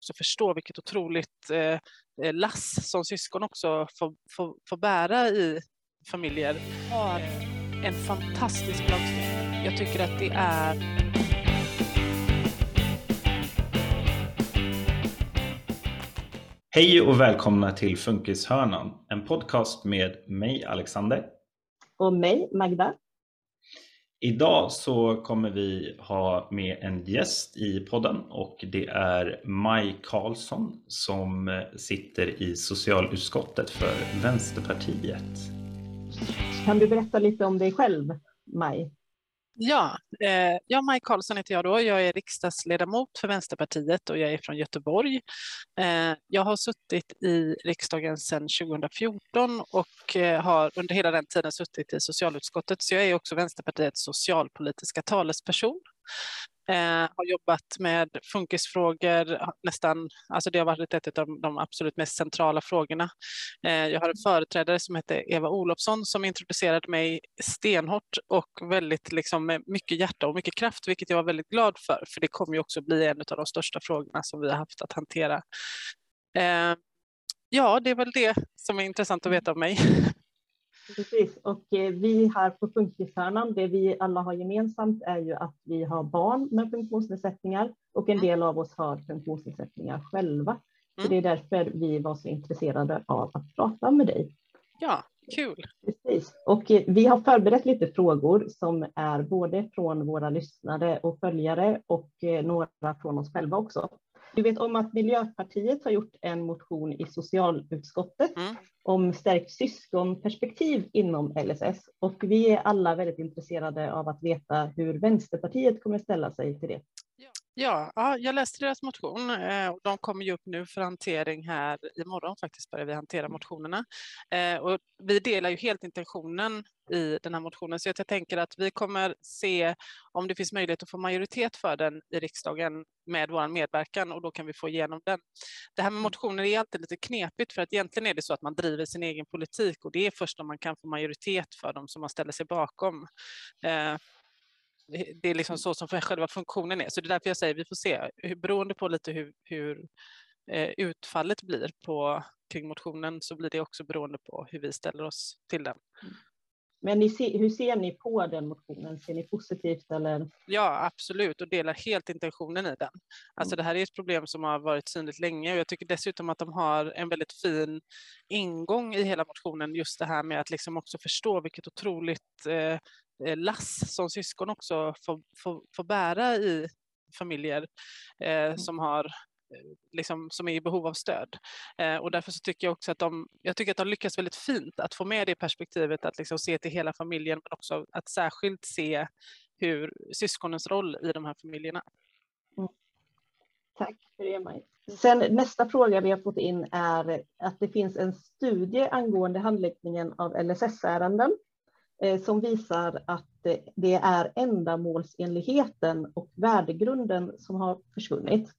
också förstå vilket otroligt eh, lass som syskon också får, får, får bära i familjer. Har en fantastisk lagstiftning. Jag tycker att det är Hej och välkomna till Funkishörnan, en podcast med mig Alexander. Och mig Magda. Idag så kommer vi ha med en gäst i podden och det är Maj Karlsson som sitter i socialutskottet för Vänsterpartiet. Kan du berätta lite om dig själv, Maj? Ja, eh, jag Maj Karlsson heter jag då. Jag är riksdagsledamot för Vänsterpartiet och jag är från Göteborg. Eh, jag har suttit i riksdagen sedan 2014 och eh, har under hela den tiden suttit i socialutskottet, så jag är också Vänsterpartiets socialpolitiska talesperson. Eh, har jobbat med funkisfrågor nästan, alltså det har varit ett av de absolut mest centrala frågorna. Eh, jag har en företrädare som heter Eva Olofsson som introducerade mig stenhårt och väldigt liksom med mycket hjärta och mycket kraft, vilket jag var väldigt glad för, för det kommer ju också bli en av de största frågorna som vi har haft att hantera. Eh, ja, det är väl det som är intressant att veta om mig. Precis, och eh, vi här på Funkishörnan, det vi alla har gemensamt är ju att vi har barn med funktionsnedsättningar och en del av oss har funktionsnedsättningar själva. Så mm. det är därför vi var så intresserade av att prata med dig. Ja, kul. Precis, och eh, vi har förberett lite frågor som är både från våra lyssnare och följare och eh, några från oss själva också. Du vet om att Miljöpartiet har gjort en motion i socialutskottet mm. om stärkt syskonperspektiv inom LSS och vi är alla väldigt intresserade av att veta hur Vänsterpartiet kommer ställa sig till det. Ja, ja, jag läste deras motion eh, och de kommer ju upp nu för hantering här imorgon faktiskt börjar vi hantera mm. motionerna. Eh, och vi delar ju helt intentionen i den här motionen så jag tänker att vi kommer se om det finns möjlighet att få majoritet för den i riksdagen med vår medverkan och då kan vi få igenom den. Det här med mm. motioner är alltid lite knepigt för att egentligen är det så att man driver sin egen politik och det är först om man kan få majoritet för dem som man ställer sig bakom. Det är liksom så som själva funktionen är. Så det är därför jag säger vi får se, beroende på lite hur, hur eh, utfallet blir på, kring motionen så blir det också beroende på hur vi ställer oss till den. Mm. Men ser, hur ser ni på den motionen? Ser ni positivt eller? Ja, absolut och delar helt intentionen i den. Alltså mm. det här är ett problem som har varit synligt länge och jag tycker dessutom att de har en väldigt fin ingång i hela motionen, just det här med att liksom också förstå vilket otroligt Eh, lass som syskon också får, får, får bära i familjer eh, mm. som har eh, Liksom, som är i behov av stöd. Eh, och därför så tycker jag också att de, jag tycker att de lyckas väldigt fint att få med det perspektivet att liksom se till hela familjen men också att särskilt se hur syskonens roll i de här familjerna. Mm. Tack för det Maj. Sen nästa fråga vi har fått in är att det finns en studie angående handläggningen av LSS-ärenden Eh, Eh, som visar att det är ändamålsenligheten och värdegrunden som har försvunnit.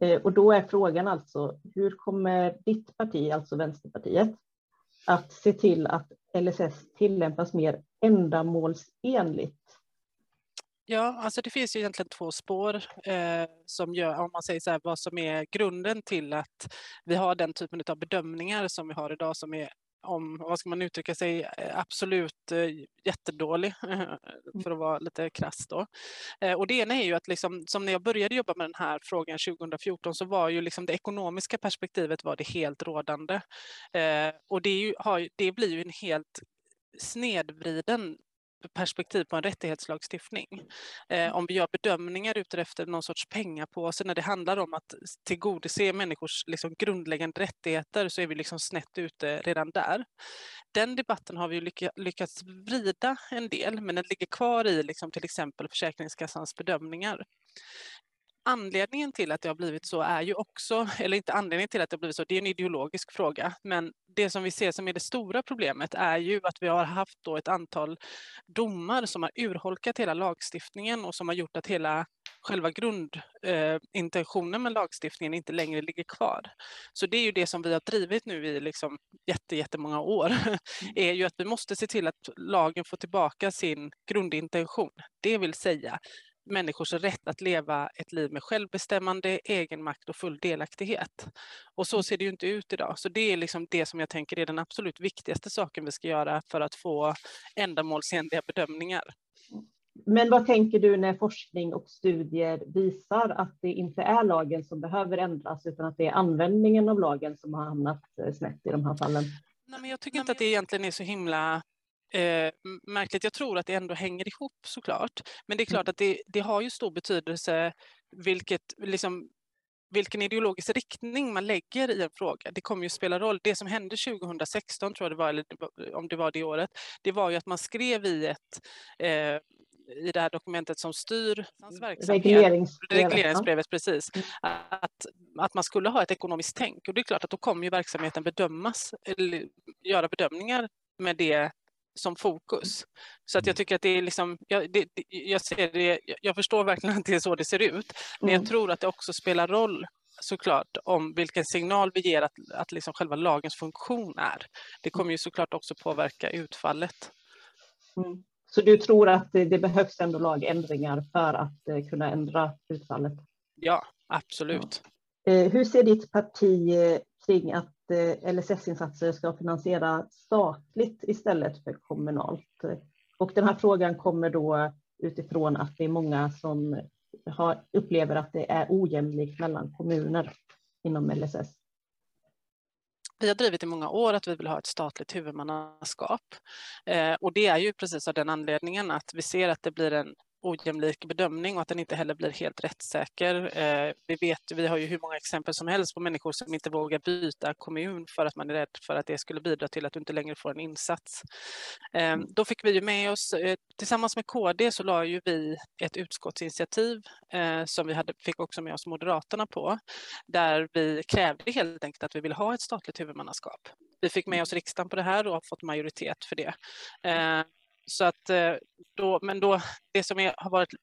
Eh, och då är frågan alltså, hur kommer ditt parti, alltså Vänsterpartiet, att se till att LSS tillämpas mer ändamålsenligt? Ja, alltså det finns ju egentligen två spår eh, som gör, om man säger så här, vad som är grunden till att vi har den typen av bedömningar som vi har idag som är om, vad ska man uttrycka sig, eh, absolut eh, jättedålig för att vara lite krass då. Eh, och det ena är ju att liksom, som när jag började jobba med den här frågan 2014 så var ju liksom det ekonomiska perspektivet var det helt rådande. Och det, ju, har, det blir ju en helt snedvriden perspektiv på en rättighetslagstiftning. Eh, mm. om vi gör bedömningar efter någon sorts pengapåse när det handlar om att tillgodose människors liksom, grundläggande rättigheter så är vi liksom snett ute redan där. Den debatten har vi lyck lyckats vrida en del men den ligger kvar i liksom, till exempel Försäkringskassans bedömningar anledningen till att det har blivit så är ju också, eller inte anledningen till att det har blivit så, det är en ideologisk fråga, men det som vi ser som är det stora problemet är ju att vi har haft då ett antal domar som har urholkat hela lagstiftningen och som har gjort att hela själva grundintentionen eh, med lagstiftningen inte längre ligger kvar. Så det är ju det som vi har drivit nu i liksom jätte, jättemånga år, mm. är ju att vi måste se till att lagen får tillbaka sin grundintention. Det vill säga människors rätt att leva ett liv med självbestämmande, egenmakt och full delaktighet. Och så ser det ju inte ut idag. Så det är liksom det som jag tänker är den absolut viktigaste saken vi ska göra för att få ändamålsenliga bedömningar. Men vad tänker du när forskning och studier visar att det inte är lagen som behöver ändras utan att det är användningen av lagen som har hamnat eh, snett i de här fallen? Nej, men jag tycker inte att det egentligen är så himla eh, märkligt. Jag tror att det ändå hänger ihop såklart. Men det är klart mm. att det, det har ju stor betydelse vilket, liksom, vilken ideologisk riktning man lägger i en fråga. Det kommer ju spela roll. Det som hände 2016, tror jag det var, eller om det var det året, det var ju att man skrev i ett eh, i det här dokumentet som styr regleringsbrevet, regleringsbrevet precis, mm. att, att man skulle ha ett ekonomiskt tänk. Och det är klart att då kommer ju verksamheten bedömas, eller göra bedömningar med det som fokus. Så att jag tycker att det är liksom, jag, det, jag, ser det, jag förstår verkligen att det är så det ser ut, men jag mm. tror att det också spelar roll såklart om vilken signal vi ger att, att liksom själva lagens funktion är. Det kommer ju såklart också påverka utfallet. Mm. Så du tror att det, det, behövs ändå lagändringar för att eh, kunna ändra utfallet? Ja, absolut. Ja. Eh, hur ser ditt parti eh, kring att Eh, LSS-insatser ska finansieras statligt istället för kommunalt? Och den här frågan kommer då utifrån att det är många som har, upplever att det är ojämlikt mellan kommuner inom LSS. Vi har drivit i många år att vi vill ha ett statligt huvudmannaskap. Eh, och det är ju precis av den anledningen att vi ser att det blir en ojämlik bedömning och att den inte heller blir helt rättssäker. Eh, vi vet, vi har ju hur många exempel som helst på människor som inte vågar byta kommun för att man är rädd för att det skulle bidra till att du inte längre får en insats. Eh, mm. då fick vi ju med oss, eh, tillsammans med KD så la ju vi ett utskottsinitiativ eh, som vi hade, fick också med oss Moderaterna på, där vi krävde helt enkelt att vi vill ha ett statligt huvudmannaskap. Vi fick med oss riksdagen på det här och har fått majoritet för det. Så att eh, då, men då, det som är, har varit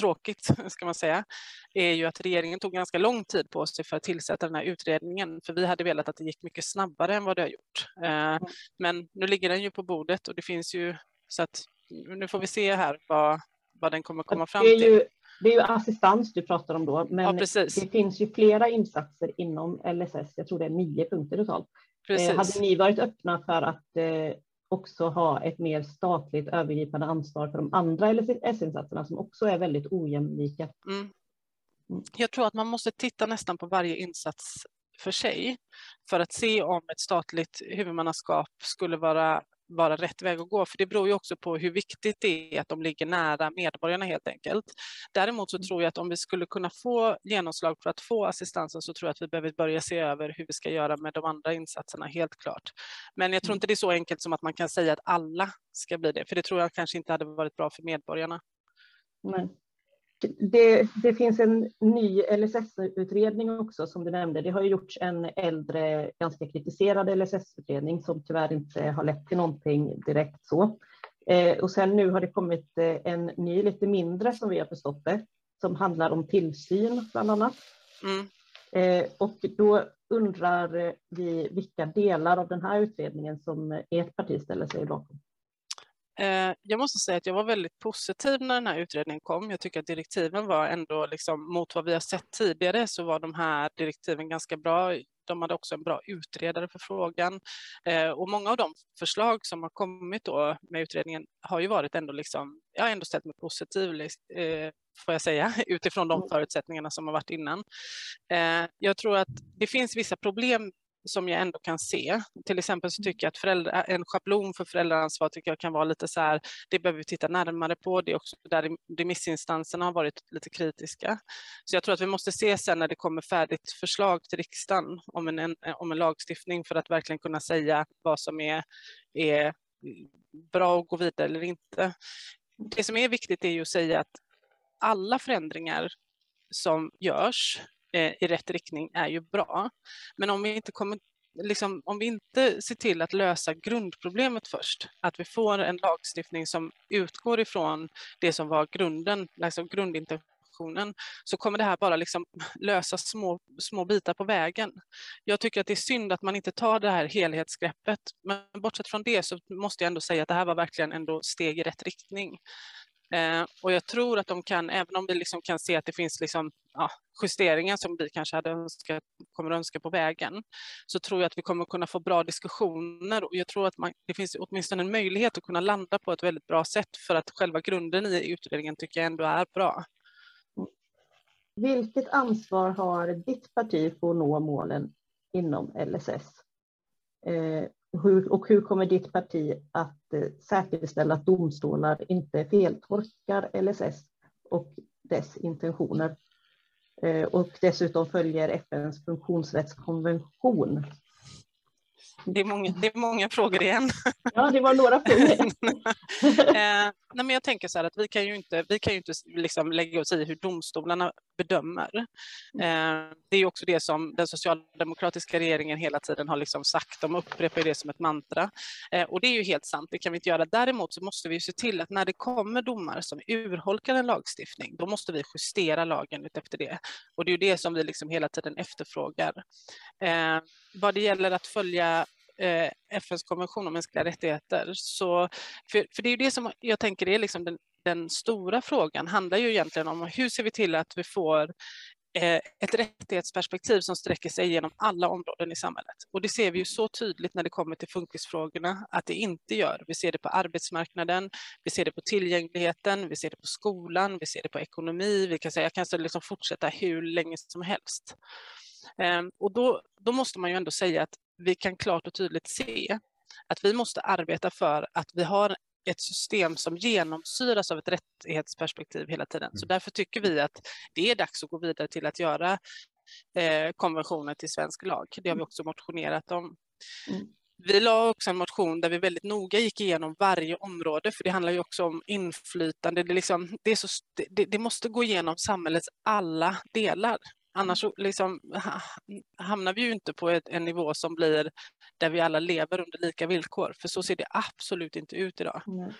tråkigt, ska man säga, är ju att regeringen tog ganska lång tid på sig för att tillsätta den här utredningen, för vi hade velat att det gick mycket snabbare än vad det har gjort. Eh, mm. Men nu ligger den ju på bordet och det finns ju, så att nu får vi se här vad, vad den kommer komma fram till. Ju, det är ju assistans du pratar om då, men ja, det finns ju flera insatser inom LSS, jag tror det är nio punkter totalt. Eh, precis. hade ni varit öppna för att också ha ett mer statligt övergripande ansvar för de andra LSS-insatserna som också är väldigt ojämlika. Mm. mm. Jag tror att man måste titta nästan på varje insats för sig för att se om ett statligt huvudmannaskap skulle vara vara rätt väg att gå, för det beror ju också på hur viktigt det är att de ligger nära medborgarna helt enkelt. Däremot så mm. tror jag att om vi skulle kunna få genomslag för att få assistansen så tror jag att vi behöver börja se över hur vi ska göra med de andra insatserna, helt klart. Men jag tror mm. inte det är så enkelt som att man kan säga att alla ska bli det, för det tror jag kanske inte hade varit bra för medborgarna. Nej det, det, finns en ny LSS-utredning också som du nämnde. Det har gjorts en äldre, ganska kritiserad LSS-utredning som tyvärr inte har lett till någonting direkt så. Eh, och sen nu har det kommit eh, en ny, lite mindre som vi har förstått det, som handlar om tillsyn bland annat. Mm. Eh, och då undrar vi vilka delar av den här utredningen som ert parti ställer sig bakom. Eh, jag måste säga att jag var väldigt positiv när den här utredningen kom. Jag tycker att direktiven var ändå, liksom, mot vad vi har sett tidigare, så var de här direktiven ganska bra. De hade också en bra utredare för frågan. Eh, och många av de förslag som har kommit då med utredningen har ju varit ändå, liksom, jag har ändå ställt mig positiv, eh, får jag säga, utifrån de mm. förutsättningarna som har varit innan. Jag tror att det finns vissa problem som jag ändå kan se. Till exempel så mm. tycker jag att föräldrar, en schablon för föräldraansvar tycker jag kan vara lite så här, det behöver vi titta närmare på. Det är också där remissinstanserna har varit lite kritiska. Så jag tror att vi måste se sen när det kommer färdigt förslag till riksdagen om en, en om en lagstiftning för att verkligen kunna säga vad som är, är bra att gå vidare eller inte. Det som är viktigt är ju att säga att alla förändringar som görs eh, i rätt riktning är ju bra. Men om vi inte kommer Liksom, om vi inte ser till att lösa grundproblemet först, att vi får en lagstiftning som utgår ifrån det som var grunden, alltså grundintentionen, så kommer det här bara liksom lösa små, små bitar på vägen. Jag tycker att det är synd att man inte tar det här helhetsgreppet, men bortsett från det så måste jag ändå säga att det här var verkligen ändå steg i rätt riktning. Eh, och jag tror att de kan, även om vi liksom kan se att det finns liksom, ja, justeringar som vi kanske hade önskat, kommer att önska på vägen, så tror jag att vi kommer kunna få bra diskussioner och jag tror att man, det finns åtminstone en möjlighet att kunna landa på ett väldigt bra sätt för att själva grunden i utredningen tycker jag ändå är bra. Vilket ansvar har ditt parti för att nå målen inom LSS? Eh, hur, och hur kommer ditt parti att eh, säkerställa att domstolar inte feltolkar LSS och dess intentioner? Eh, och dessutom följer FNs funktionsrättskonvention det är många, det är många frågor igen. Ja, det var några frågor. eh, nej, men jag tänker så här att vi kan ju inte, vi kan ju inte liksom lägga oss i hur domstolarna bedömer. Eh, det är också det som den socialdemokratiska regeringen hela tiden har liksom sagt. De upprepar det som ett mantra. Eh, och det är ju helt sant, det kan vi inte göra. Däremot så måste vi se till att när det kommer domar som urholkar en lagstiftning, då måste vi justera lagen efter det. Och det är ju det som vi liksom hela tiden efterfrågar. Vad det gäller att följa Eh, FNs konvention om mänskliga rättigheter. Så, för, för det är ju det som jag tänker är liksom den, den stora frågan, handlar ju egentligen om hur ser vi till att vi får eh, ett rättighetsperspektiv som sträcker sig genom alla områden i samhället. Och det ser vi ju så tydligt när det kommer till funkisfrågorna att det inte gör. Vi ser det på arbetsmarknaden, vi ser det på tillgängligheten, vi ser det på skolan, vi ser det på ekonomi. Vi kan säga, jag kan liksom fortsätta hur länge som helst. Ehm, och då, då måste man ju ändå säga att vi kan klart och tydligt se att vi måste arbeta för att vi har ett system som genomsyras av ett rättighetsperspektiv hela tiden. Så mm. därför tycker vi att det är dags att gå vidare till att göra eh, konventionen till svensk lag. Det har vi också motionerat om. Mm. Vi la också en motion där vi väldigt noga gick igenom varje område, för det handlar ju också om inflytande. Det, liksom, det, så, det, det måste gå igenom samhällets alla delar. Annars liksom, hamnar vi ju inte på ett, en nivå som blir där vi alla lever under lika villkor, för så ser det absolut inte ut idag. Mm.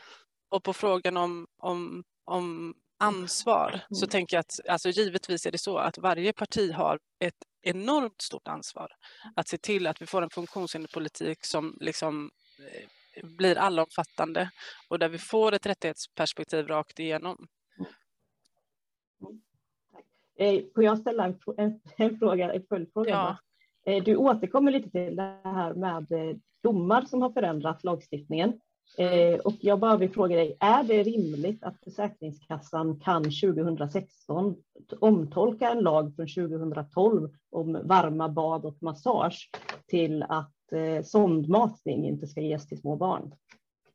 Och på frågan om, om, om ansvar mm. så tänker jag att alltså givetvis är det så att varje parti har ett enormt stort ansvar att se till att vi får en funktionshinderpolitik som liksom eh, blir allomfattande och där vi får ett rättighetsperspektiv rakt igenom. Eh, får jag ställa en, en, en fråga, en följdfråga? Ja. Eh, du återkommer lite till det här med eh, domar som har förändrat lagstiftningen. Och jag bara vill fråga dig, är det rimligt att Försäkringskassan kan 2016 omtolka en lag från 2012 om varma bad och massage till att sondmatning inte ska ges till små barn?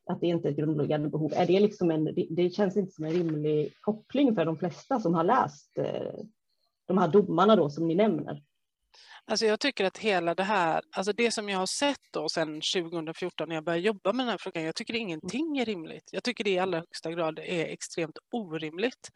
Att det inte är ett grundläggande behov. Är det, liksom en, det, känns inte som en rimlig koppling för de flesta som har läst eh, de här domarna då som ni nämner. Alltså jag tycker att hela det här, alltså det som jag har sett då sedan 2014 när jag började jobba med den här frågan, jag tycker ingenting är rimligt. Jag tycker det i allra högsta grad är extremt orimligt.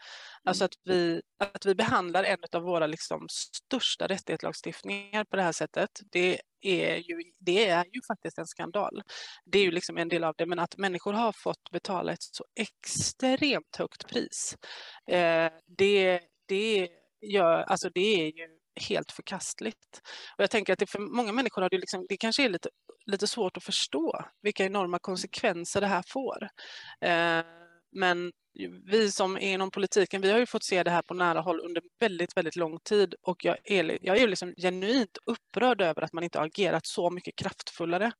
Alltså att vi, att vi behandlar en av våra liksom största rättighetslagstiftningar på det här sättet, det är ju, det är ju faktiskt en skandal. Det är ju liksom en del av det, men att människor har fått betala ett så extremt högt pris, eh, det, det, gör, alltså det är ju helt förkastligt. Och jag tänker att det för många människor har det, liksom, det kanske är lite, lite svårt att förstå vilka enorma konsekvenser det här får. Eh, men vi som är inom politiken, vi har ju fått se det här på nära håll under väldigt, väldigt lång tid och jag är, jag är liksom genuint upprörd över att man inte har agerat så mycket kraftfullare.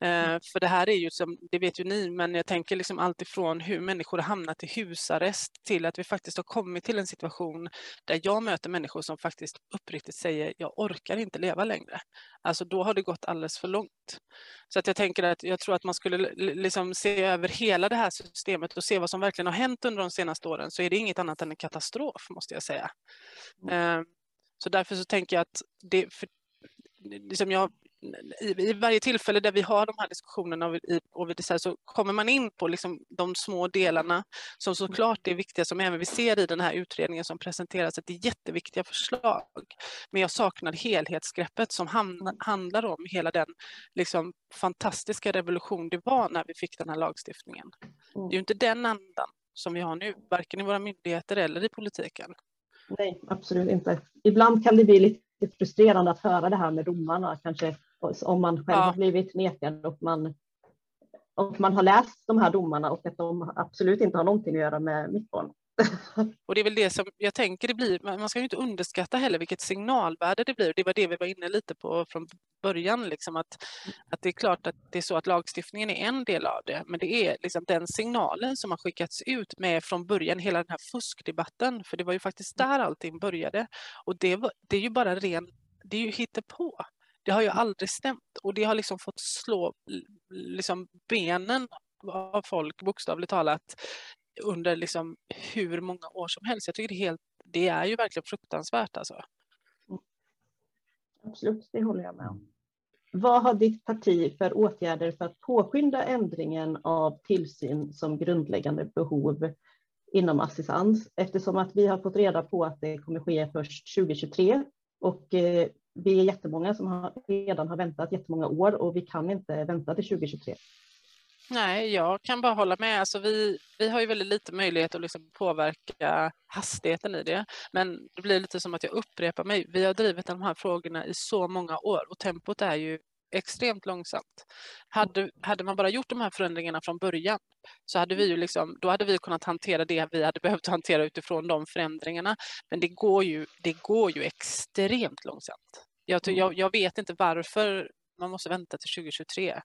Mm. Eh, för det här är ju som, det vet ju ni, men jag tänker liksom allt ifrån hur människor har hamnat i husarrest till att vi faktiskt har kommit till en situation där jag möter människor som faktiskt uppriktigt säger jag orkar inte leva längre. Alltså då har det gått alldeles för långt. Så att jag tänker att jag tror att man skulle liksom se över hela det här systemet och se vad som verkligen har hänt under de senaste åren så är det inget annat än en katastrof måste jag säga. Mm. Så därför så tänker jag att det, för, liksom jag, i, i, varje tillfälle där vi har de här diskussionerna och, i, och så, så kommer man in på liksom de små delarna som såklart är viktiga, som även vi ser i den här utredningen som presenteras, att det är jätteviktiga förslag. Men jag saknar helhetsgreppet som ham, handlar om hela den liksom, fantastiska revolution det var när vi fick den här lagstiftningen. Det är ju inte den andan som vi har nu, varken i våra myndigheter eller i politiken. Nej, absolut inte. Ibland kan det bli lite frustrerande att höra det här med domarna, kanske om man själv ja. har blivit nekad och man och man har läst de här domarna och att de absolut inte har någonting att göra med mitt barn. Och det är väl det som jag tänker det blir, man ska ju inte underskatta heller vilket signalvärde det blir. Det var det vi var inne lite på från början, liksom att, att det är klart att det är så att lagstiftningen är en del av det, men det är liksom den signalen som har skickats ut med från början, hela den här fuskdebatten, för det var ju faktiskt där allting började. Och det, var, det är ju bara ren, det är ju hittepå. Det har ju aldrig stämt och det har liksom fått slå liksom benen av folk bokstavligt talat under liksom hur många år som helst. Jag tycker det är, helt, det är ju verkligen fruktansvärt alltså. Mm. Absolut, det håller jag med om. Vad har ditt parti för åtgärder för att påskynda ändringen av tillsyn som grundläggande behov inom assistans? Eftersom att vi har fått reda på att det kommer ske först 2023 och eh, vi är jättemånga som har, redan har väntat jättemånga år och vi kan inte vänta till 2023. Nej, jag kan bara hålla med. Alltså vi, vi har ju väldigt lite möjlighet att liksom påverka hastigheten i det. Men det blir lite som att jag upprepar mig. Vi har drivit de här frågorna i så många år och tempot är ju extremt långsamt. Hade, hade man bara gjort de här förändringarna från början så hade vi ju liksom, då hade vi kunnat hantera det vi hade behövt hantera utifrån de förändringarna. Men det går ju, det går ju extremt långsamt. Jag, jag, jag vet inte varför man måste vänta till 2023.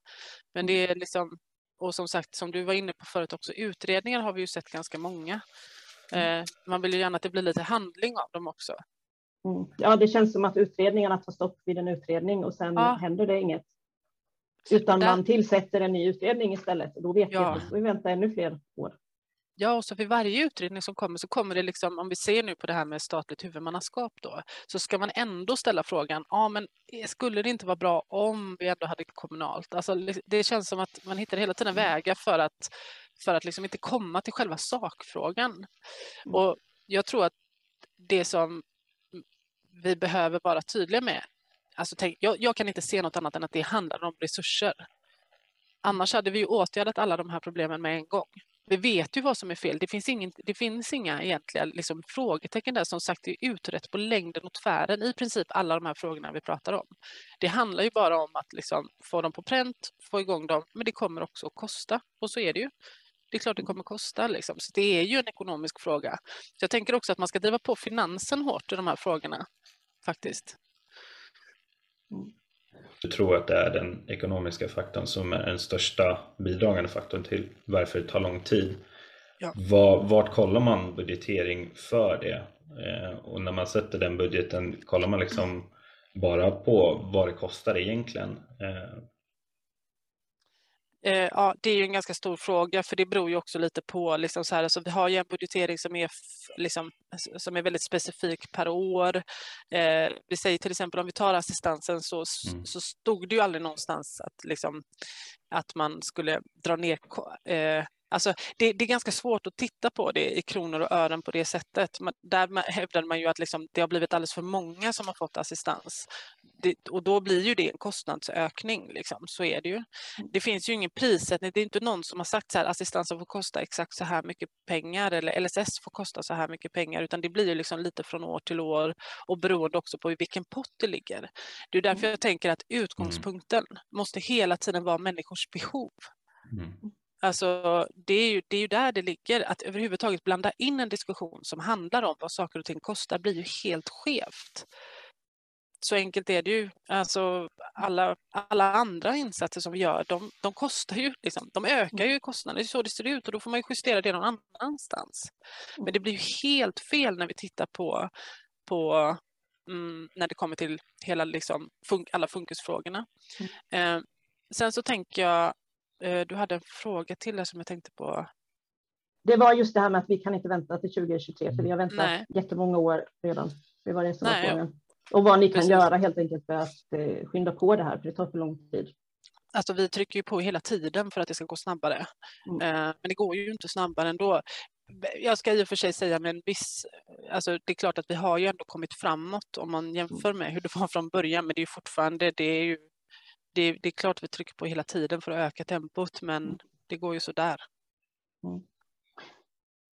Men det är liksom, och som sagt, som du var inne på förut också, utredningar har vi ju sett ganska många. Mm. Eh, man vill ju gärna att det blir lite handling av dem också. Mm. Ja, det känns som att utredningarna tar stopp vid en utredning och sen ja. händer det inget. Utan Där... man tillsätter en ny utredning istället och då vet ja. vi att vi väntar ännu fler år. Ja, och så vid varje utredning som kommer så kommer det liksom, om vi ser nu på det här med statligt huvudmannaskap då, så ska man ändå ställa frågan, ja men skulle det inte vara bra om vi ändå hade kommunalt? Alltså det känns som att man hittar hela tiden vägar för att, för att liksom inte komma till själva sakfrågan. Mm. Och jag tror att det som vi behöver vara tydliga med, alltså tänk, jag, jag kan inte se något annat än att det handlar om resurser. Annars hade vi åtgärdat alla de här problemen med en gång. Vi vet ju vad som är fel. Det finns, ingen, det finns inga egentliga liksom, frågetecken där. Som sagt, det är utrett på längden och tvären i princip alla de här frågorna vi pratar om. Det handlar ju bara om att liksom, få dem på pränt, få igång dem, men det kommer också att kosta. Och så är det ju. Det är klart det kommer kosta. Liksom. Så det är ju en ekonomisk fråga. Så jag tänker också att man ska driva på finansen hårt i de här frågorna, faktiskt. Du tror att det är den ekonomiska faktorn som är den största bidragande faktorn till varför det tar lång tid. Ja. Var, vart kollar man budgetering för det? Eh, och när man sätter den budgeten, kollar man liksom bara på vad det kostar egentligen? Eh, Eh, ja, det är ju en ganska stor fråga för det beror ju också lite på, liksom så här, alltså vi har ju en budgetering som är, liksom, som är väldigt specifik per år. Eh, vi säger till exempel om vi tar assistansen så, mm. så stod det ju aldrig någonstans att, liksom, att man skulle dra ner eh, Alltså, det, det, är ganska svårt att titta på det i kronor och ören på det sättet. Man, där hävdar man ju att liksom, det har blivit alldeles för många som har fått assistans. Det, och då blir ju det en kostnadsökning. Liksom. Så är det ju. Det finns ju ingen prissättning. Det är inte någon som har sagt att assistansen får kosta exakt så här mycket pengar eller LSS får kosta så här mycket pengar, utan det blir ju liksom lite från år till år och beroende också på i vilken pott det ligger. Det är därför jag tänker att utgångspunkten måste hela tiden vara människors behov. Mm. Alltså, det är, ju, det är ju där det ligger. Att överhuvudtaget blanda in en diskussion som handlar om vad saker och ting kostar blir ju helt skevt. Så enkelt är det ju. Alltså, alla, alla andra insatser som vi gör, de, de kostar ju. Liksom, de ökar ju kostnaderna. Det är så det ser ut och då får man ju justera det någon annanstans. Men det blir ju helt fel när vi tittar på, på mm, när det kommer till hela, liksom, fun alla funkisfrågorna. Mm. Eh, sen så tänker jag du hade en fråga till där som jag tänkte på. Det var just det här med att vi kan inte vänta till 2023 för vi har väntat Nej. jättemånga år redan. Det var frågan. Och vad ni kan Precis. göra helt enkelt för att eh, skynda på det här för det tar för lång tid. Alltså vi trycker ju på hela tiden för att det ska gå snabbare. Mm. Eh, men det går ju inte snabbare ändå. Jag ska i och för sig säga med en viss, alltså det är klart att vi har ju ändå kommit framåt om man jämför med hur det var från början, men det är ju fortfarande, det är ju det, det, är klart vi trycker på hela tiden för att öka tempot, men mm. det går ju så där. Mm.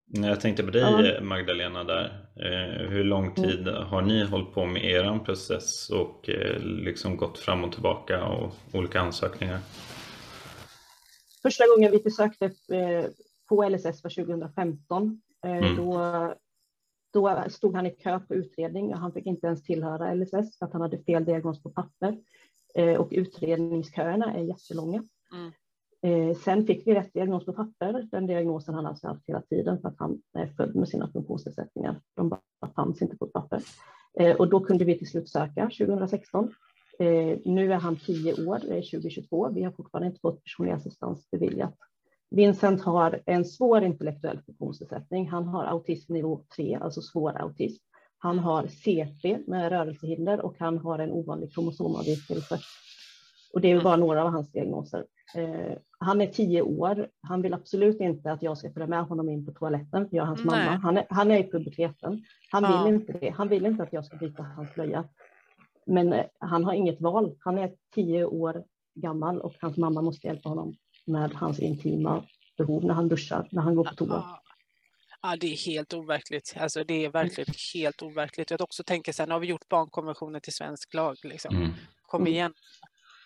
Jag tänkte på dig Magdalena där. Eh, hur lång mm. tid har ni hållit på med er process och eh, liksom gått fram och tillbaka och olika ansökningar? första gången vi besökte eh, på LSS var 2015. Eh, mm. Då, då stod han i kö på utredning och han fick inte ens tillhöra LSS för att han hade fel diagnos på papper. Eh, och utredningsköerna är jättelånga. Mm. Eh, sen fick vi rätt diagnos på papper, den diagnosen han alltså haft hela tiden för att han är född med sina funktionsnedsättningar. De bara fanns inte på papper. Eh, och då kunde vi till slut söka 2016. Eh, nu är han tio år, det är 2022. Vi har fortfarande inte fått personlig assistans beviljat. Vincent har en svår intellektuell funktionsnedsättning. Han har autism nivå 3, alltså svår autism. Han har CP med rörelsehinder och han har en ovanlig kromosomavvikelse. Och det är bara några av hans diagnoser. Eh, han är tio år. Han vill absolut inte att jag ska följa med honom in på toaletten, för jag är hans Nej. mamma. Han är, han är i puberteten. Han ja. vill inte det. Han vill inte att jag ska byta hans blöja. Men eh, han har inget val. Han är tio år gammal och hans mamma måste hjälpa honom med hans intima behov när han duschar, när han går på toa. Ja, det är helt overkligt. Alltså, det är verkligen helt overkligt. Jag också tänker så här, nu har vi gjort barnkonventionen till svensk lag. Liksom. Mm. Kom mm. igen.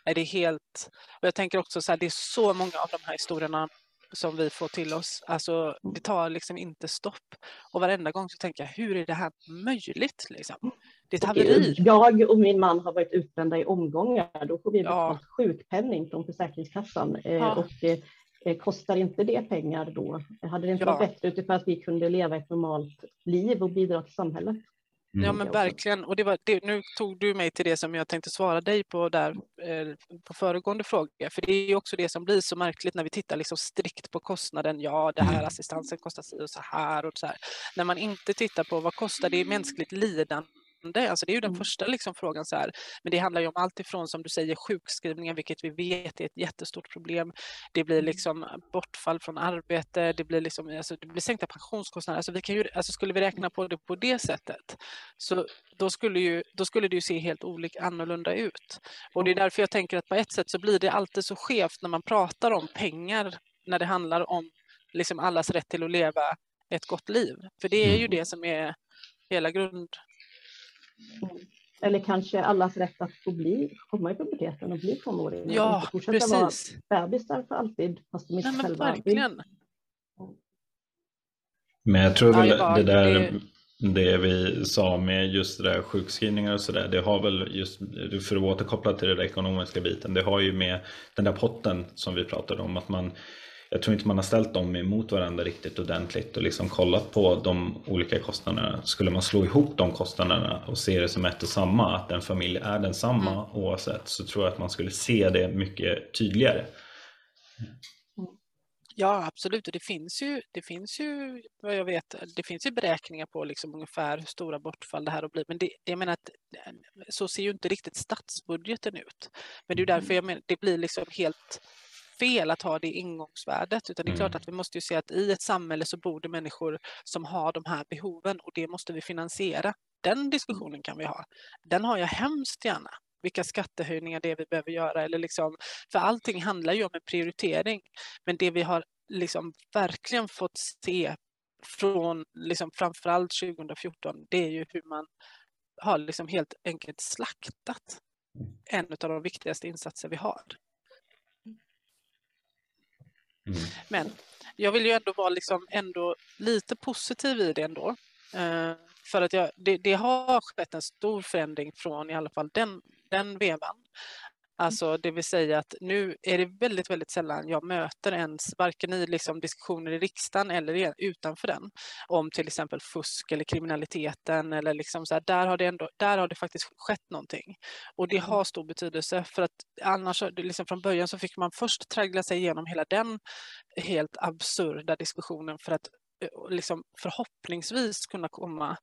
Är det helt... Och jag tänker också så här, det är så många av de här historierna som vi får till oss. Alltså, det tar liksom inte stopp. Och varenda gång så tänker jag, hur är det här möjligt? Liksom? Det är ett haveri. Jag och min man har varit utbrända i omgångar. Då får vi ja. sjukpenning från Försäkringskassan. Eh, ja. Och eh, kostar inte det pengar då? Hade det inte ja. varit bättre utifrån att vi kunde leva ett normalt liv och bidra till samhället? Mm. Ja men verkligen. Och det var, det, nu tog du mig till det som jag tänkte svara dig på där eh, på föregående fråga. För det är ju också det som blir så märkligt när vi tittar liksom strikt på kostnaden. Ja, det här mm. assistansen kostar och så här och så här. När man inte tittar på vad kostar det i mänskligt lidande Alltså det är ju den mm. första liksom frågan. Så här. Men det handlar ju om allt ifrån som du säger sjukskrivningar, vilket vi vet är ett jättestort problem. Det blir mm. liksom bortfall från arbete, det blir, liksom, alltså, det blir sänkta pensionskostnader. Alltså vi kan ju, alltså skulle vi räkna på det på det sättet så då skulle, ju, då skulle det ju se helt olika annorlunda ut. Och det är därför jag tänker att på ett sätt så blir det alltid så skevt när man pratar om pengar när det handlar om liksom allas rätt till att leva ett gott liv. För det är ju mm. det som är hela grund, eller kanske allas rätt att få bli, komma i puberteten och bli tonåringar. Ja, och precis. vara bebisar för alltid, fast de inte Nej, själva verkligen. vill. Men jag tror väl ja, det där, det... vi sa med just det där sjukskrivningar och sådär, det har väl just, för att återkoppla till den ekonomiska biten, det har ju med den där potten som vi pratade om, att man jag tror inte man har ställt dem emot varandra riktigt ordentligt och liksom kollat på de olika kostnaderna. Skulle man slå ihop de kostnaderna och se det som ett och samma, att en familj är densamma mm. oavsett, så tror jag att man skulle se det mycket tydligare. Ja, absolut. Och det finns ju, det finns ju vad jag vet, det finns ju beräkningar på liksom ungefär hur stora bortfall det här har blivit. Men det, jag menar att så ser ju inte riktigt statsbudgeten ut. Men det är därför jag menar, det blir liksom helt fel att ha det ingångsvärdet, utan det är klart mm. att vi måste ju se att i ett samhälle så bor det människor som har de här behoven och det måste vi finansiera. Den diskussionen kan vi ha. Den har jag hemskt gärna vilka skattehöjningar det är vi behöver göra. Eller liksom, för allting handlar ju om en prioritering. Men det vi har liksom verkligen fått se från liksom framförallt 2014, det är ju hur man har liksom helt enkelt slaktat mm. en av de viktigaste insatser vi har. Mm. Men jag vill ju ändå vara liksom ändå lite positiv i det ändå. Eh, för att jag, det, det, har skett en stor förändring från i alla fall den, den vevan. Alltså det vill säga att nu är det väldigt, väldigt sällan jag möter ens, varken i liksom diskussioner i riksdagen eller utanför den, om till exempel fusk eller kriminaliteten eller liksom så här, där har det ändå, där har det faktiskt skett någonting. Och det har stor betydelse för att annars, liksom från början så fick man först traggla sig igenom hela den helt absurda diskussionen för att eh, liksom förhoppningsvis kunna komma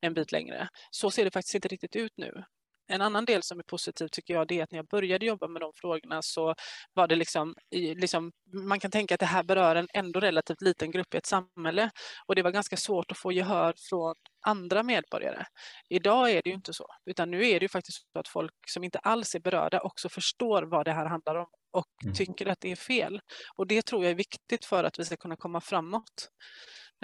en bit längre. Så ser det faktiskt inte riktigt ut nu. En annan del som är positiv tycker jag det är att när jag började jobba med de frågorna så var det liksom, liksom, man kan tänka att det här berör en ändå relativt liten grupp i ett samhälle och det var ganska svårt att få gehör från andra medborgare. Idag är det ju inte så, utan nu är det ju faktiskt så att folk som inte alls är berörda också förstår vad det här handlar om och mm. tycker att det är fel. Och det tror jag är viktigt för att vi ska kunna komma framåt.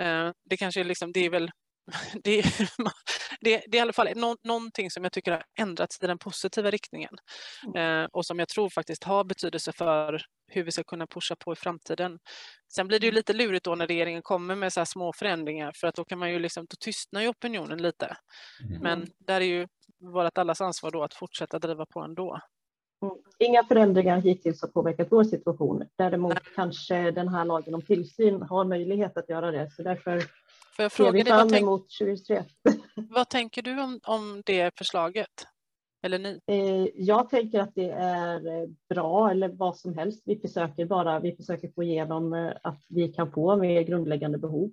Eh, det kanske är liksom, det är väl det, det, det är i alla fall no, någonting som jag tycker har ändrats i den positiva riktningen mm. eh, och som jag tror faktiskt har betydelse för hur vi ska kunna pusha på i framtiden. Sen blir det ju mm. lite lurigt då när regeringen kommer med så här små förändringar för att då kan man ju liksom, då tystnar ju opinionen lite. Mm. Men där är ju vårt allas ansvar då att fortsätta driva på ändå. Mm. Inga förändringar hittills har påverkat vår situation. Däremot Nej. kanske den här lagen om tillsyn har möjlighet att göra det. Så därför Får jag fråga dig, vad, tänk, emot 2023. vad tänker du om, om det förslaget? Eller ni? Eh, jag tänker att det är eh, bra eller vad som helst. Vi försöker bara, vi försöker få igenom eh, att vi kan få mer grundläggande behov.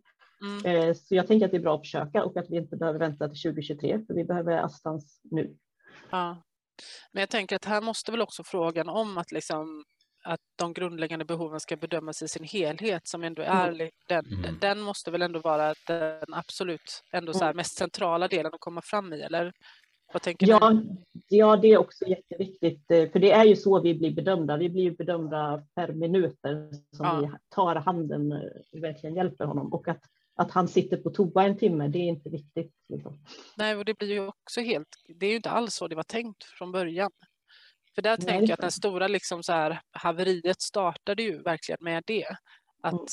Mm. Så jag tänker att det är bra att försöka och att vi inte behöver vänta till 2023 för vi behöver assistans nu. Ja. Men jag tänker att här måste väl också frågan om att liksom att de grundläggande behoven ska bedömas i sin helhet som ändå är mm. den, mm. den måste väl ändå vara den absolut ändå så mm. mest centrala delen att komma fram i eller vad tänker ja, du? Ja, det är också jätteviktigt eh, för det är ju så vi blir bedömda. Vi blir bedömda per minuter som ja. vi tar handen och eh, verkligen hjälper honom och att att han sitter på toa en timme, det är inte viktigt. Liksom. Nej, och det blir ju också helt, det är ju inte alls så det var tänkt från början. För där Nej, tänker jag att den stora liksom så här, haveriet startade ju verkligen med det. Att, mm.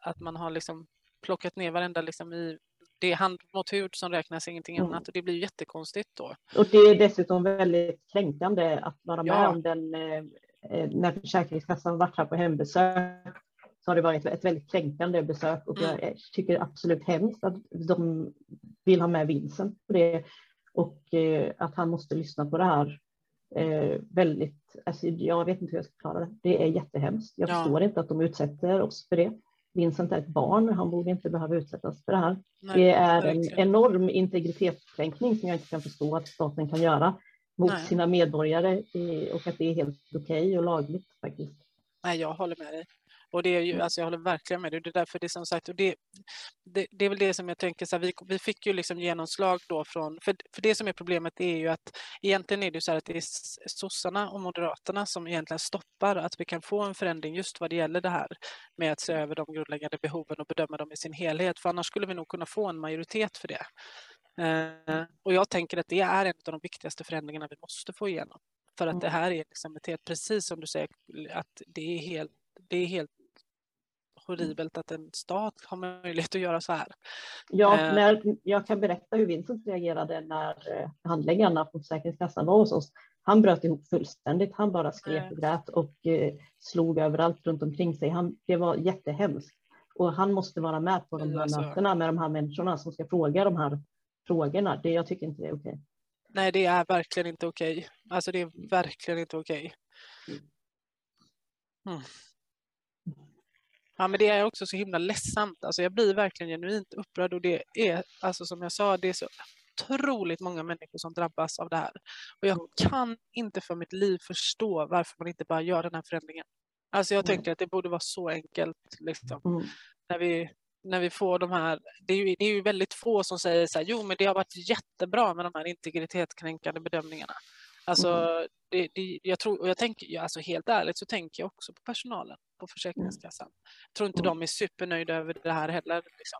att man har liksom plockat ner varenda liksom i det är hand mot hud som räknas, ingenting mm. annat. Och det blir jättekonstigt då. Och det är dessutom väldigt kränkande att vara med ja. om den eh, eh när Försäkringskassan varit här på hembesök så har det varit ett väldigt kränkande besök och jag mm. tycker absolut hemskt att de vill ha med Vincent på det och eh, att han måste lyssna på det här eh, väldigt, alltså jag vet inte hur jag ska klara det. Det är jättehemskt. Jag ja. förstår inte att de utsätter oss för det. Vincent är ett barn, han borde inte behöva utsättas för det här. Nej, det är en enorm integritetskränkning som jag inte kan förstå att staten kan göra mot Nej. sina medborgare och att det är helt okej okay och lagligt faktiskt. Nej, jag håller med dig. Och det är ju, mm. alltså jag håller verkligen med dig. Det är därför det är som sagt, och det, det, det är väl det som jag tänker, så här, vi, vi fick ju liksom genomslag då från, för, för det som är problemet är ju att egentligen är det så här att det är sossarna och moderaterna som egentligen stoppar att vi kan få en förändring just vad det gäller det här med att se över de grundläggande behoven och bedöma dem i sin helhet. För annars skulle vi nog kunna få en majoritet för det. Eh, och jag tänker att det är en av de viktigaste förändringarna vi måste få igenom. För att det mm. här är liksom ett helt, precis som du säger, att det är helt, det är helt horribelt att en stat har möjlighet att göra så här. Ja, eh. när, jag kan berätta hur Vincent reagerade när eh, handläggarna på Försäkringskassan var hos oss. Han bröt ihop fullständigt. Han bara skrek och grät och eh, slog överallt runt omkring sig. Han, det var jättehemskt. Och han måste vara med på de här alltså. mötena med de här människorna som ska fråga de här frågorna. Det, jag tycker inte det är okej. Nej, det är verkligen inte okej. Alltså det är verkligen inte okej. Mm. Mm. Ja, men det är också så himla ledsamt. Alltså jag blir verkligen genuint upprörd och det är, alltså som jag sa, det är så otroligt många människor som drabbas av det här. Och jag kan inte för mitt liv förstå varför man inte bara gör den här förändringen. Alltså jag tänker att det borde vara så enkelt liksom. Mm. När, vi, när vi får de här, det är, ju, det är ju väldigt få som säger så här, jo men det har varit jättebra med de här integritetskränkande bedömningarna. Alltså, mm. det, det, jag tror, och jag tänker, alltså helt ärligt så tänker jag också på personalen på Försäkringskassan. Jag tror inte mm. de är supernöjda över det här heller. Liksom.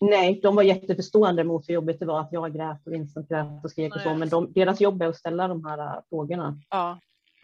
Nej, de var jätteförstående mot hur jobbigt det var att jag grät och Vincent grät och skrek och så, men de, deras jobb är att ställa de här äh, frågorna. Ja,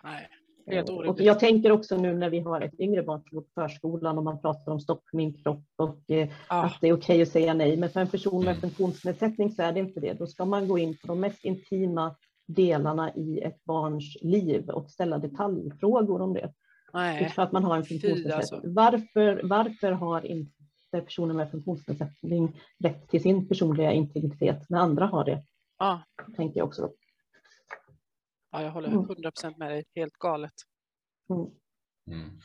nej. Helt och jag tänker också nu när vi har ett yngre barn på förskolan och man pratar om stopp min kropp och eh, ja. att det är okej okay att säga nej. Men för en person med mm. funktionsnedsättning så är det inte det. Då ska man gå in på de mest intima delarna i ett barns liv och ställa detaljfrågor om det. Nej. För att man har en funktionsnedsättning. Alltså. Varför, varför har inte personer med funktionsnedsättning rätt till sin personliga integritet när andra har det? Ja. Tänker jag också. Då. Ja, jag håller 100 mm. procent med dig. Helt galet. Mm. Mm.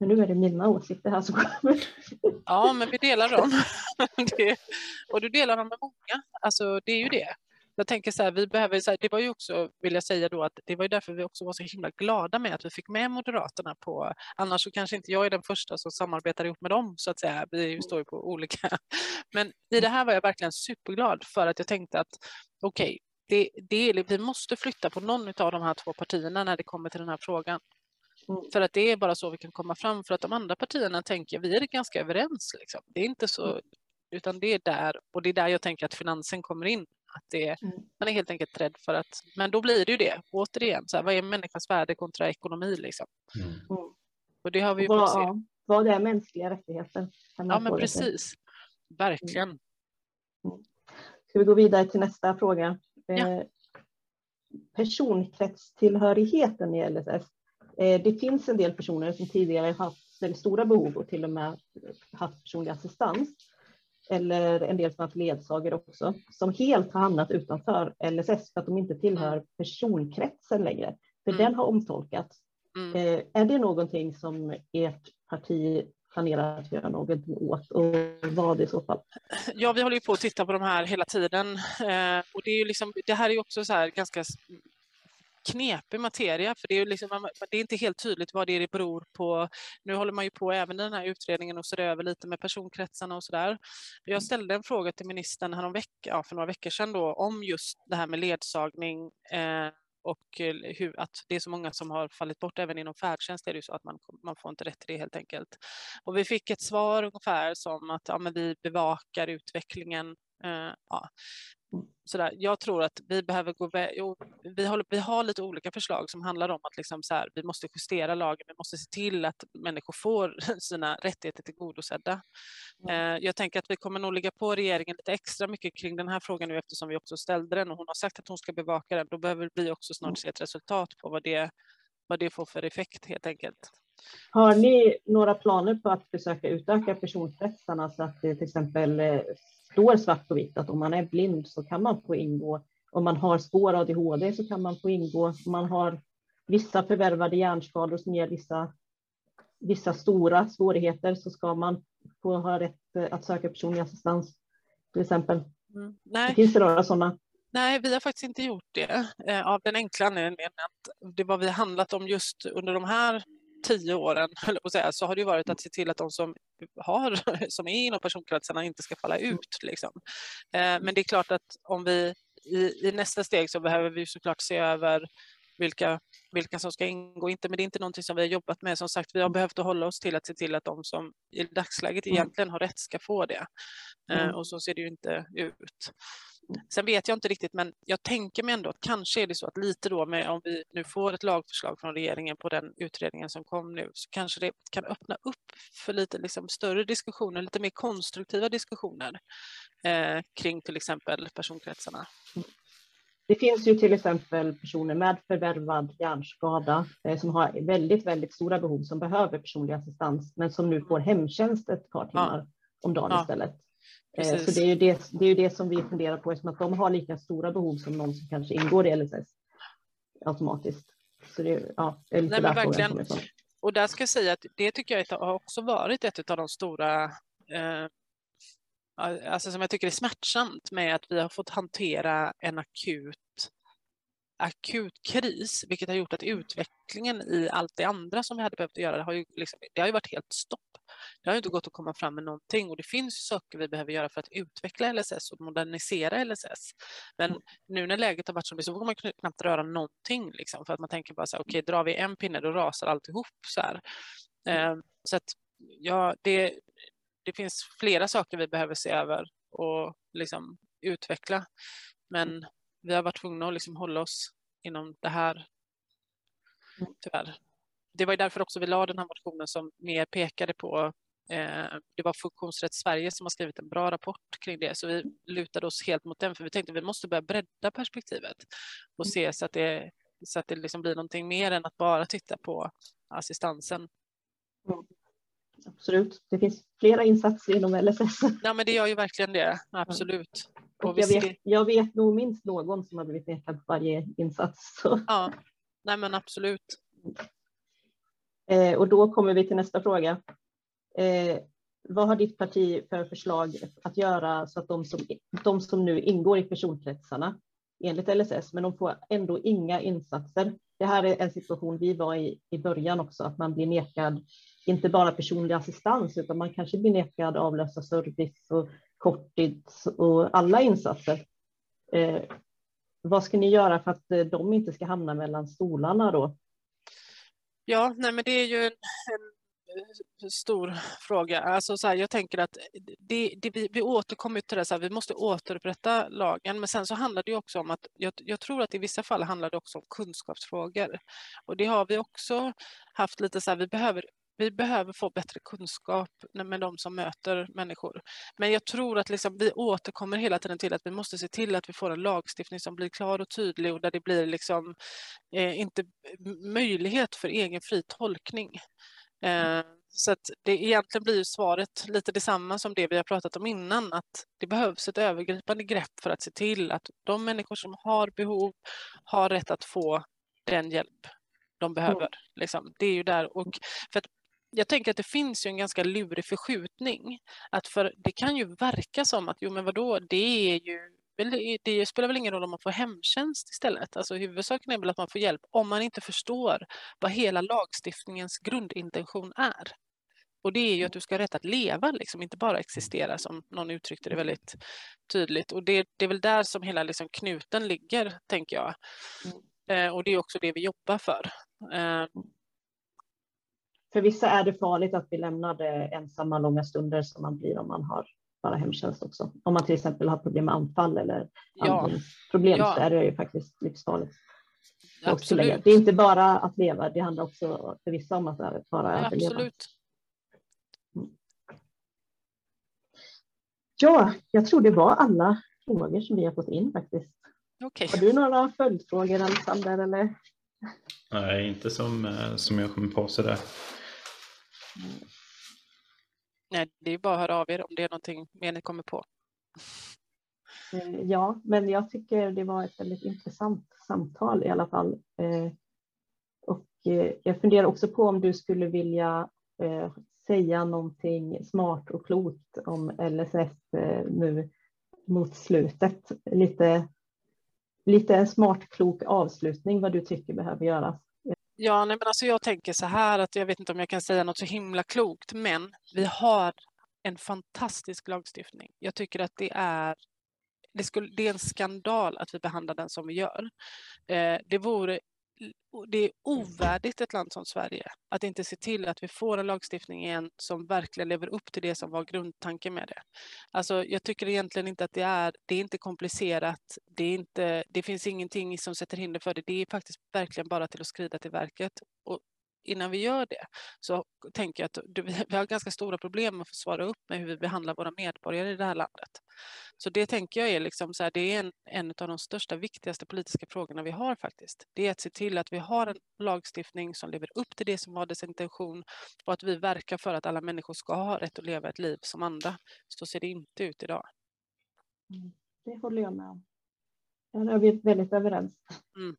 Men nu är det mina åsikter här som kommer. Ja, men vi delar dem. det, och du delar dem med många. Alltså, det är ju det. Jag tänker så här, vi behöver, så här, det var ju också, vill jag säga då, att det var ju därför vi också var så himla glada med att vi fick med Moderaterna på, annars så kanske inte jag är den första som samarbetar ihop med dem så att säga, vi står ju på olika, men i det här var jag verkligen superglad för att jag tänkte att okej, okay, det, det, vi måste flytta på någon av de här två partierna när det kommer till den här frågan. Mm. För att det är bara så vi kan komma fram, för att de andra partierna tänker, vi är ganska överens. Liksom. Det är inte så, mm utan det är där och det är där jag tänker att finansen kommer in. Att det, mm. Man är helt enkelt rädd för att, men då blir det ju det, återigen, så här, vad är människans värde kontra ekonomi liksom? Mm. mm. Och det har vi ju vad, fått se. Ja, vad är mänskliga rättigheter? Ja, men precis. Verkligen. Mm. Ska vi gå vidare till nästa fråga? Ja. Eh, personkretstillhörigheten i LSS. Eh, det finns en del personer som tidigare haft väldigt stora behov och till och med haft personlig assistans eller en del som haft ledsagare också, som helt har hamnat utanför LSS för att de inte tillhör mm. personkretsen längre. För mm. den har omtolkats. Mm. Eh, är det någonting som ert parti planerar att göra någonting åt och vad i så fall? Ja, vi håller ju på att titta på de här hela tiden eh, och det är ju liksom, det här är också så här ganska knepig materia, för det är, liksom, det är inte helt tydligt vad det, är det beror på. Nu håller man ju på även i den här utredningen och ser över lite med personkretsarna och så där. Jag mm. ställde en fråga till ministern här veck, ja, för några veckor sedan då, om just det här med ledsagning eh, och eh, hur, att det är så många som har fallit bort även inom färdtjänst är det ju så att man, man får inte rätt till det helt enkelt. Och vi fick ett svar ungefär som att ja, men vi bevakar utvecklingen Uh, ja. Sådär. Jag tror att vi behöver gå jo, vi, håller, vi har lite olika förslag som handlar om att liksom så här, vi måste justera lagen, vi måste se till att människor får sina rättigheter tillgodosedda. Mm. Uh, jag tänker att vi kommer nog ligga på regeringen lite extra mycket kring den här frågan nu eftersom vi också ställde den och hon har sagt att hon ska bevaka den. Då behöver vi också snart se ett resultat på vad det, vad det får för effekt helt enkelt. Har ni några planer på att försöka utöka personkretsarna så att det till exempel eh, står svart på vitt att om man är blind så kan man få ingå. Om man har spår ADHD så kan man få ingå. Om man har vissa förvärvade hjärnskador som ger vissa, vissa stora svårigheter så ska man få ha rätt eh, att söka personlig assistans till exempel. Mm. Nej. Finns det några sådana? Nej, vi har faktiskt inte gjort det eh, av den enkla anledningen att det vad vi handlat om just under de här tio åren, säga, så har det varit att se till att de som, har, som är inom personkretsarna inte ska falla mm. ut. Liksom. Eh, men det är klart att om vi i, i, nästa steg så behöver vi såklart se över vilka, vilka som ska ingå. Inte, men det är inte någonting som vi har jobbat med. Som sagt, vi har behövt att hålla oss till att se till att de som i dagsläget mm. egentligen har rätt ska få det. Eh, mm. Och så ser det ju inte ut. Sen vet jag inte riktigt, men jag tänker mig ändå att kanske är det så att lite då med om vi nu får ett lagförslag från regeringen på den utredningen som kom nu, så kanske det kan öppna upp för lite liksom större diskussioner, lite mer konstruktiva diskussioner eh, kring till exempel personkretsarna. Det finns ju till exempel personer med förvärvad hjärnskada eh, som har väldigt, väldigt stora behov som behöver personlig assistans, men som nu får hemtjänst ett par timmar ja. om dagen ja. istället. Eh, Precis. Så det är, ju det, det är ju det som vi funderar på, eftersom att de har lika stora behov som någon som kanske ingår i LSS automatiskt. Så det, ja, är lite Nej, där verkligen. Och där ska jag säga att det tycker jag har också varit ett av de stora eh, alltså som jag tycker är smärtsamt med att vi har fått hantera en akut akut kris, vilket har gjort att utvecklingen i allt det andra som vi hade behövt göra, det har ju, liksom, det har ju varit helt stopp. Det har inte gått att komma fram med någonting och det finns saker vi behöver göra för att utveckla LSS och modernisera LSS. Men mm. nu när läget har varit som det så får man knappt röra någonting liksom, för att man tänker bara så här, okej, okay, drar vi en pinne då rasar alltihop så här. Mm. Eh, så att ja, det, det finns flera saker vi behöver se över och liksom utveckla. Men vi har varit tvungna att liksom hålla oss inom det här, mm. tyvärr. Det var därför också vi la den här motionen som mer pekade på det var Funktionsrätt Sverige som har skrivit en bra rapport kring det, så vi lutade oss helt mot den, för vi tänkte att vi måste börja bredda perspektivet och mm. se så att det, så att det liksom blir någonting mer än att bara titta på assistansen. Mm. Absolut, det finns flera insatser inom LSS. Ja, men det gör ju verkligen det, absolut. Och jag, vet, jag vet nog minst någon som har blivit nekad varje insats. Så. Ja, nej men absolut. Eh, och då kommer vi till nästa fråga. Eh, vad har ditt parti för förslag att göra så att de som, de som nu ingår i personkretsarna enligt LSS, men de får ändå inga insatser. Det här är en situation vi var i i början också, att man blir nekad inte bara personlig assistans, utan man kanske blir nekad avlösa service och korttids och alla insatser. Eh, vad ska ni göra för att eh, de inte ska hamna mellan stolarna då? Ja, nej, men det är ju en, en Eh, stor fråga. Alltså så här, jag tänker att det, det, vi, vi återkommer till det, så här, vi måste återupprätta lagen, men sen så handlar det också om att jag, jag, tror att i vissa fall handlar det också om kunskapsfrågor. Och det har vi också haft lite så här, vi behöver vi behöver få bättre kunskap med de som möter människor. Men jag tror att liksom vi återkommer hela tiden till att vi måste se till att vi får en lagstiftning som blir klar och tydlig och där det blir liksom, eh, inte möjlighet för egen fri tolkning. Eh, så att det egentligen blir svaret lite detsamma som det vi har pratat om innan, att det behövs ett övergripande grepp för att se till att de människor som har behov har rätt att få den hjälp de behöver. Liksom. Det är ju där. Och för att jag tänker att det finns ju en ganska lurig förskjutning. Att för det kan ju verka som att, jo men vadå, det är ju det spelar väl ingen roll om man får hemtjänst istället. Alltså huvudsaken är väl att man får hjälp om man inte förstår vad hela lagstiftningens grundintention är. Och det är ju att du ska ha rätt att leva, liksom, inte bara existera som någon uttryckte det väldigt tydligt. Och det, det är väl där som hela liksom, knuten ligger, tänker jag. Mm. Eh, och det är också det vi jobbar för. Eh, för vissa är det farligt att bli lämnade ensamma långa stunder som man blir om man har bara hemtjänst också. Om man till exempel har problem med anfall eller ja. problem ja. så är det ju faktiskt livsfarligt. Absolut. Det är inte bara att leva, det handlar också för vissa om att bara ja, överleva. Absolut. Mm. Ja, jag tror det var alla frågor som vi har fått in faktiskt. Okay. Har du några följdfrågor Alexander? Eller? Nej, inte som, eh, som jag kommer på sådär. Nej, det är bara att höra av er om det är någonting mer ni kommer på. Eh, ja, men jag tycker det var ett väldigt intressant samtal i alla fall. Eh, och eh, jag funderar också på om du skulle vilja säga någonting smart och klokt om LSS nu mot slutet. Lite, lite en smart klok avslutning vad du tycker behöver göras. Ja, nej, men alltså jag tänker så här att jag vet inte om jag kan säga något så himla klokt, men vi har en fantastisk lagstiftning. Jag tycker att det är det, skulle, det är en skandal att vi behandlar den som vi gör. Eh, det vore det är ovärdigt ett land som Sverige att inte se till att vi får en lagstiftning igen som verkligen lever upp till det som var grundtanken med det. Alltså, jag tycker egentligen inte att det är, det är inte komplicerat, det, är inte, det finns ingenting som sätter hinder för det. Det är faktiskt verkligen bara till att skrida till verket. Och innan vi gör det så tänker jag att vi har ganska stora problem med att få svara upp med hur vi behandlar våra medborgare i det här landet. Så det tänker jag är, liksom så här, det är en, en av de största, viktigaste politiska frågorna vi har faktiskt. Det är att se till att vi har en lagstiftning som lever upp till det som var dess intention och att vi verkar för att alla människor ska ha rätt att leva ett liv som andra. Så ser det inte ut idag. Mm, det håller jag med om. Där är vi väldigt överens. Mm. mm.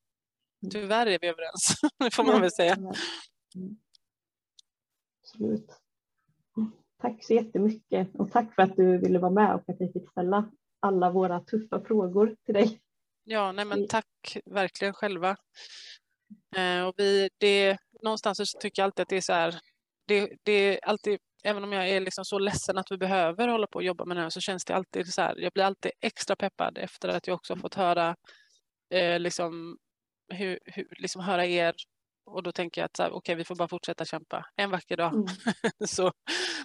Tyvärr är vi överens, det får man väl säga. Mm. Absolut. Tack så jättemycket och tack för att du ville vara med och att vi fick ställa alla våra tuffa frågor till dig. Ja, nej men tack verkligen själva. Eh, och vi, det, någonstans så tycker jag alltid att det är så här, det, det är alltid, även om jag är liksom så ledsen att vi behöver hålla på och jobba med det här så känns det alltid så här, jag blir alltid extra peppad efter att jag också fått höra eh, liksom, hur, hur, liksom höra er och då tänker jag att okej, okay, vi får bara fortsätta kämpa en vacker dag. Mm. så,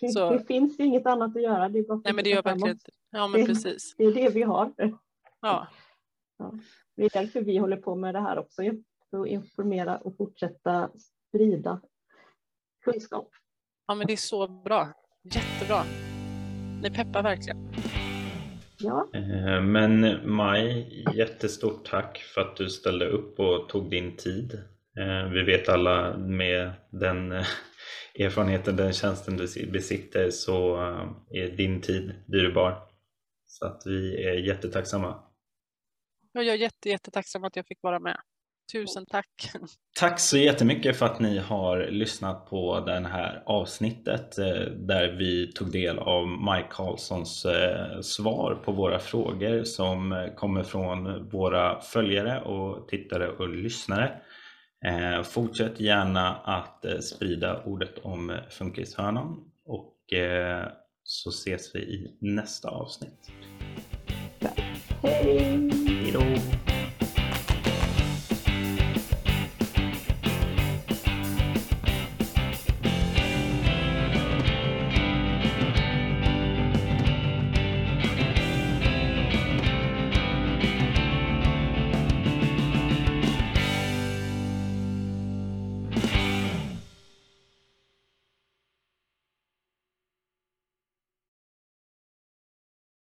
det, så... det finns inget annat att göra. Det är bara Nej, men det gör verkligen Ja, men det, precis. Det är det vi har. Ja. ja. Det är därför vi håller på med det här också. För att informera och fortsätta sprida kunskap. Ja, men det är så bra. Jättebra. Ni peppar verkligen. Ja. Eh, men Maj, jättestort tack för att du ställde upp och tog din tid. Eh, vi vet alla med den eh, erfarenheten, den tjänsten du besitter så är din tid dyrbar. Så att vi är jättetacksamma. Jag är jätte, jättetacksam att jag fick vara med. Tusen tack! Tack så jättemycket för att ni har lyssnat på det här avsnittet eh, där vi tog del av Mike Karlssons eh, svar på våra frågor som eh, kommer från våra följare och tittare och lyssnare. Fortsätt gärna att sprida ordet om Funkishörnan och så ses vi i nästa avsnitt. Hej! Hejdå!